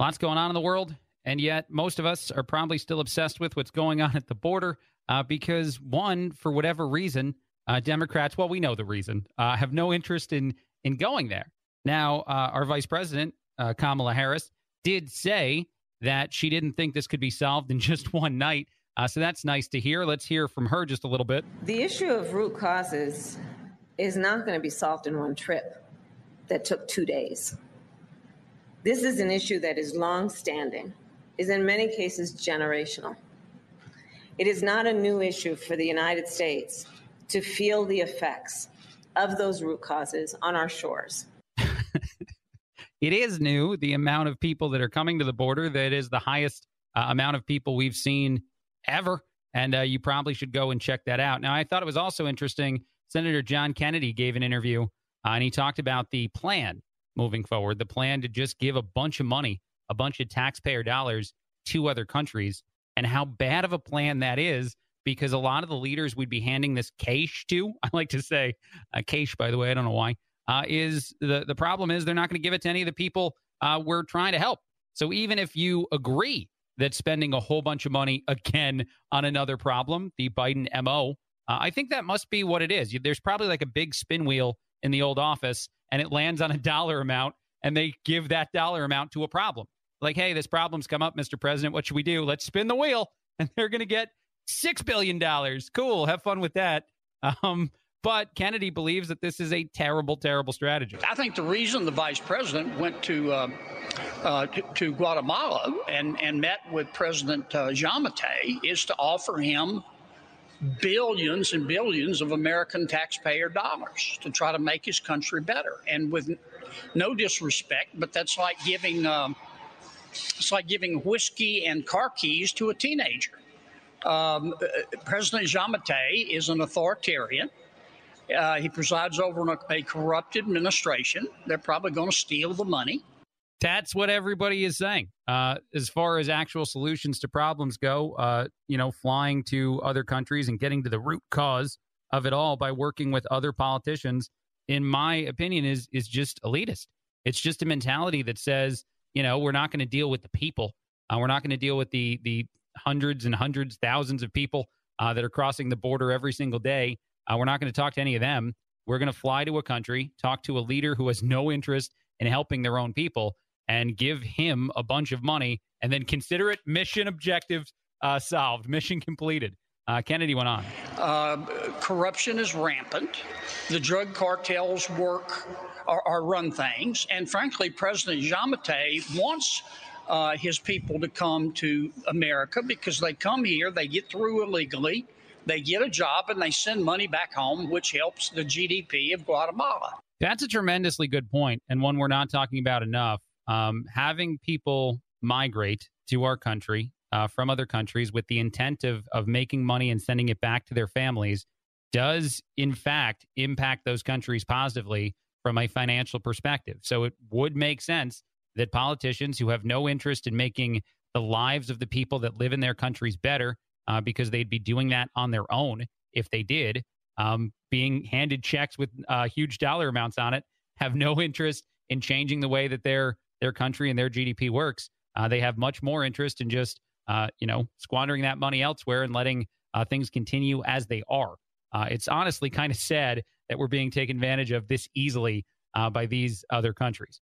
Lots going on in the world, and yet most of us are probably still obsessed with what's going on at the border uh, because, one, for whatever reason, uh, Democrats, well, we know the reason, uh, have no interest in in going there. Now, uh, our vice president, uh, Kamala Harris, did say that she didn't think this could be solved in just one night. Uh, so that's nice to hear. Let's hear from her just a little bit. The issue of root causes is not going to be solved in one trip that took two days. This is an issue that is long standing, is in many cases generational. It is not a new issue for the United States to feel the effects of those root causes on our shores. it is new, the amount of people that are coming to the border, that is the highest uh, amount of people we've seen ever. And uh, you probably should go and check that out. Now, I thought it was also interesting. Senator John Kennedy gave an interview uh, and he talked about the plan moving forward, the plan to just give a bunch of money, a bunch of taxpayer dollars to other countries, and how bad of a plan that is because a lot of the leaders we'd be handing this cash to, I like to say uh, cash, by the way, I don't know why, uh, is the, the problem is they're not going to give it to any of the people uh, we're trying to help. So even if you agree that spending a whole bunch of money again on another problem, the Biden MO, uh, I think that must be what it is. There's probably like a big spin wheel in the Oval Office and it lands on a dollar amount and they give that dollar amount to a problem. Like, hey, this problem's come up, Mr. President. What should we do? Let's spin the wheel. And they're going to get $6 billion. Cool. Have fun with that. Um, but Kennedy believes that this is a terrible, terrible strategy. I think the reason the vice president went to uh, uh, to, to, Guatemala and, and met with President uh, Giammattei is to offer him billions and billions of American taxpayer dollars to try to make his country better. And with no disrespect, but that's like giving um, it's like giving whiskey and car keys to a teenager. Um, uh, President Giammattei is an authoritarian. Uh, he presides over a, a corrupt administration. They're probably going to steal the money. That's what everybody is saying. Uh, as far as actual solutions to problems go, uh, you know, flying to other countries and getting to the root cause of it all by working with other politicians, in my opinion, is is just elitist. It's just a mentality that says, you know, we're not going to deal with the people. Uh, we're not going to deal with the the hundreds and hundreds, thousands of people uh, that are crossing the border every single day. Uh, we're not going to talk to any of them. We're going to fly to a country, talk to a leader who has no interest in helping their own people, and give him a bunch of money and then consider it mission objectives uh, solved, mission completed. Uh, Kennedy went on. Uh, corruption is rampant. The drug cartels work or, or run things, and frankly, President Giammattei wants uh, his people to come to America because they come here, they get through illegally, they get a job, and they send money back home, which helps the GDP of Guatemala. That's a tremendously good point, and one we're not talking about enough um, having people migrate to our country uh, from other countries with the intent of of making money and sending it back to their families does in fact impact those countries positively from a financial perspective. So it would make sense that politicians who have no interest in making the lives of the people that live in their countries better, uh, because they'd be doing that on their own if they did, um, being handed checks with uh, huge dollar amounts on it, have no interest in changing the way that they're their country and their GDP works. Uh, they have much more interest in just, uh, you know, squandering that money elsewhere and letting uh, things continue as they are. Uh, it's honestly kind of sad that we're being taken advantage of this easily uh, by these other countries.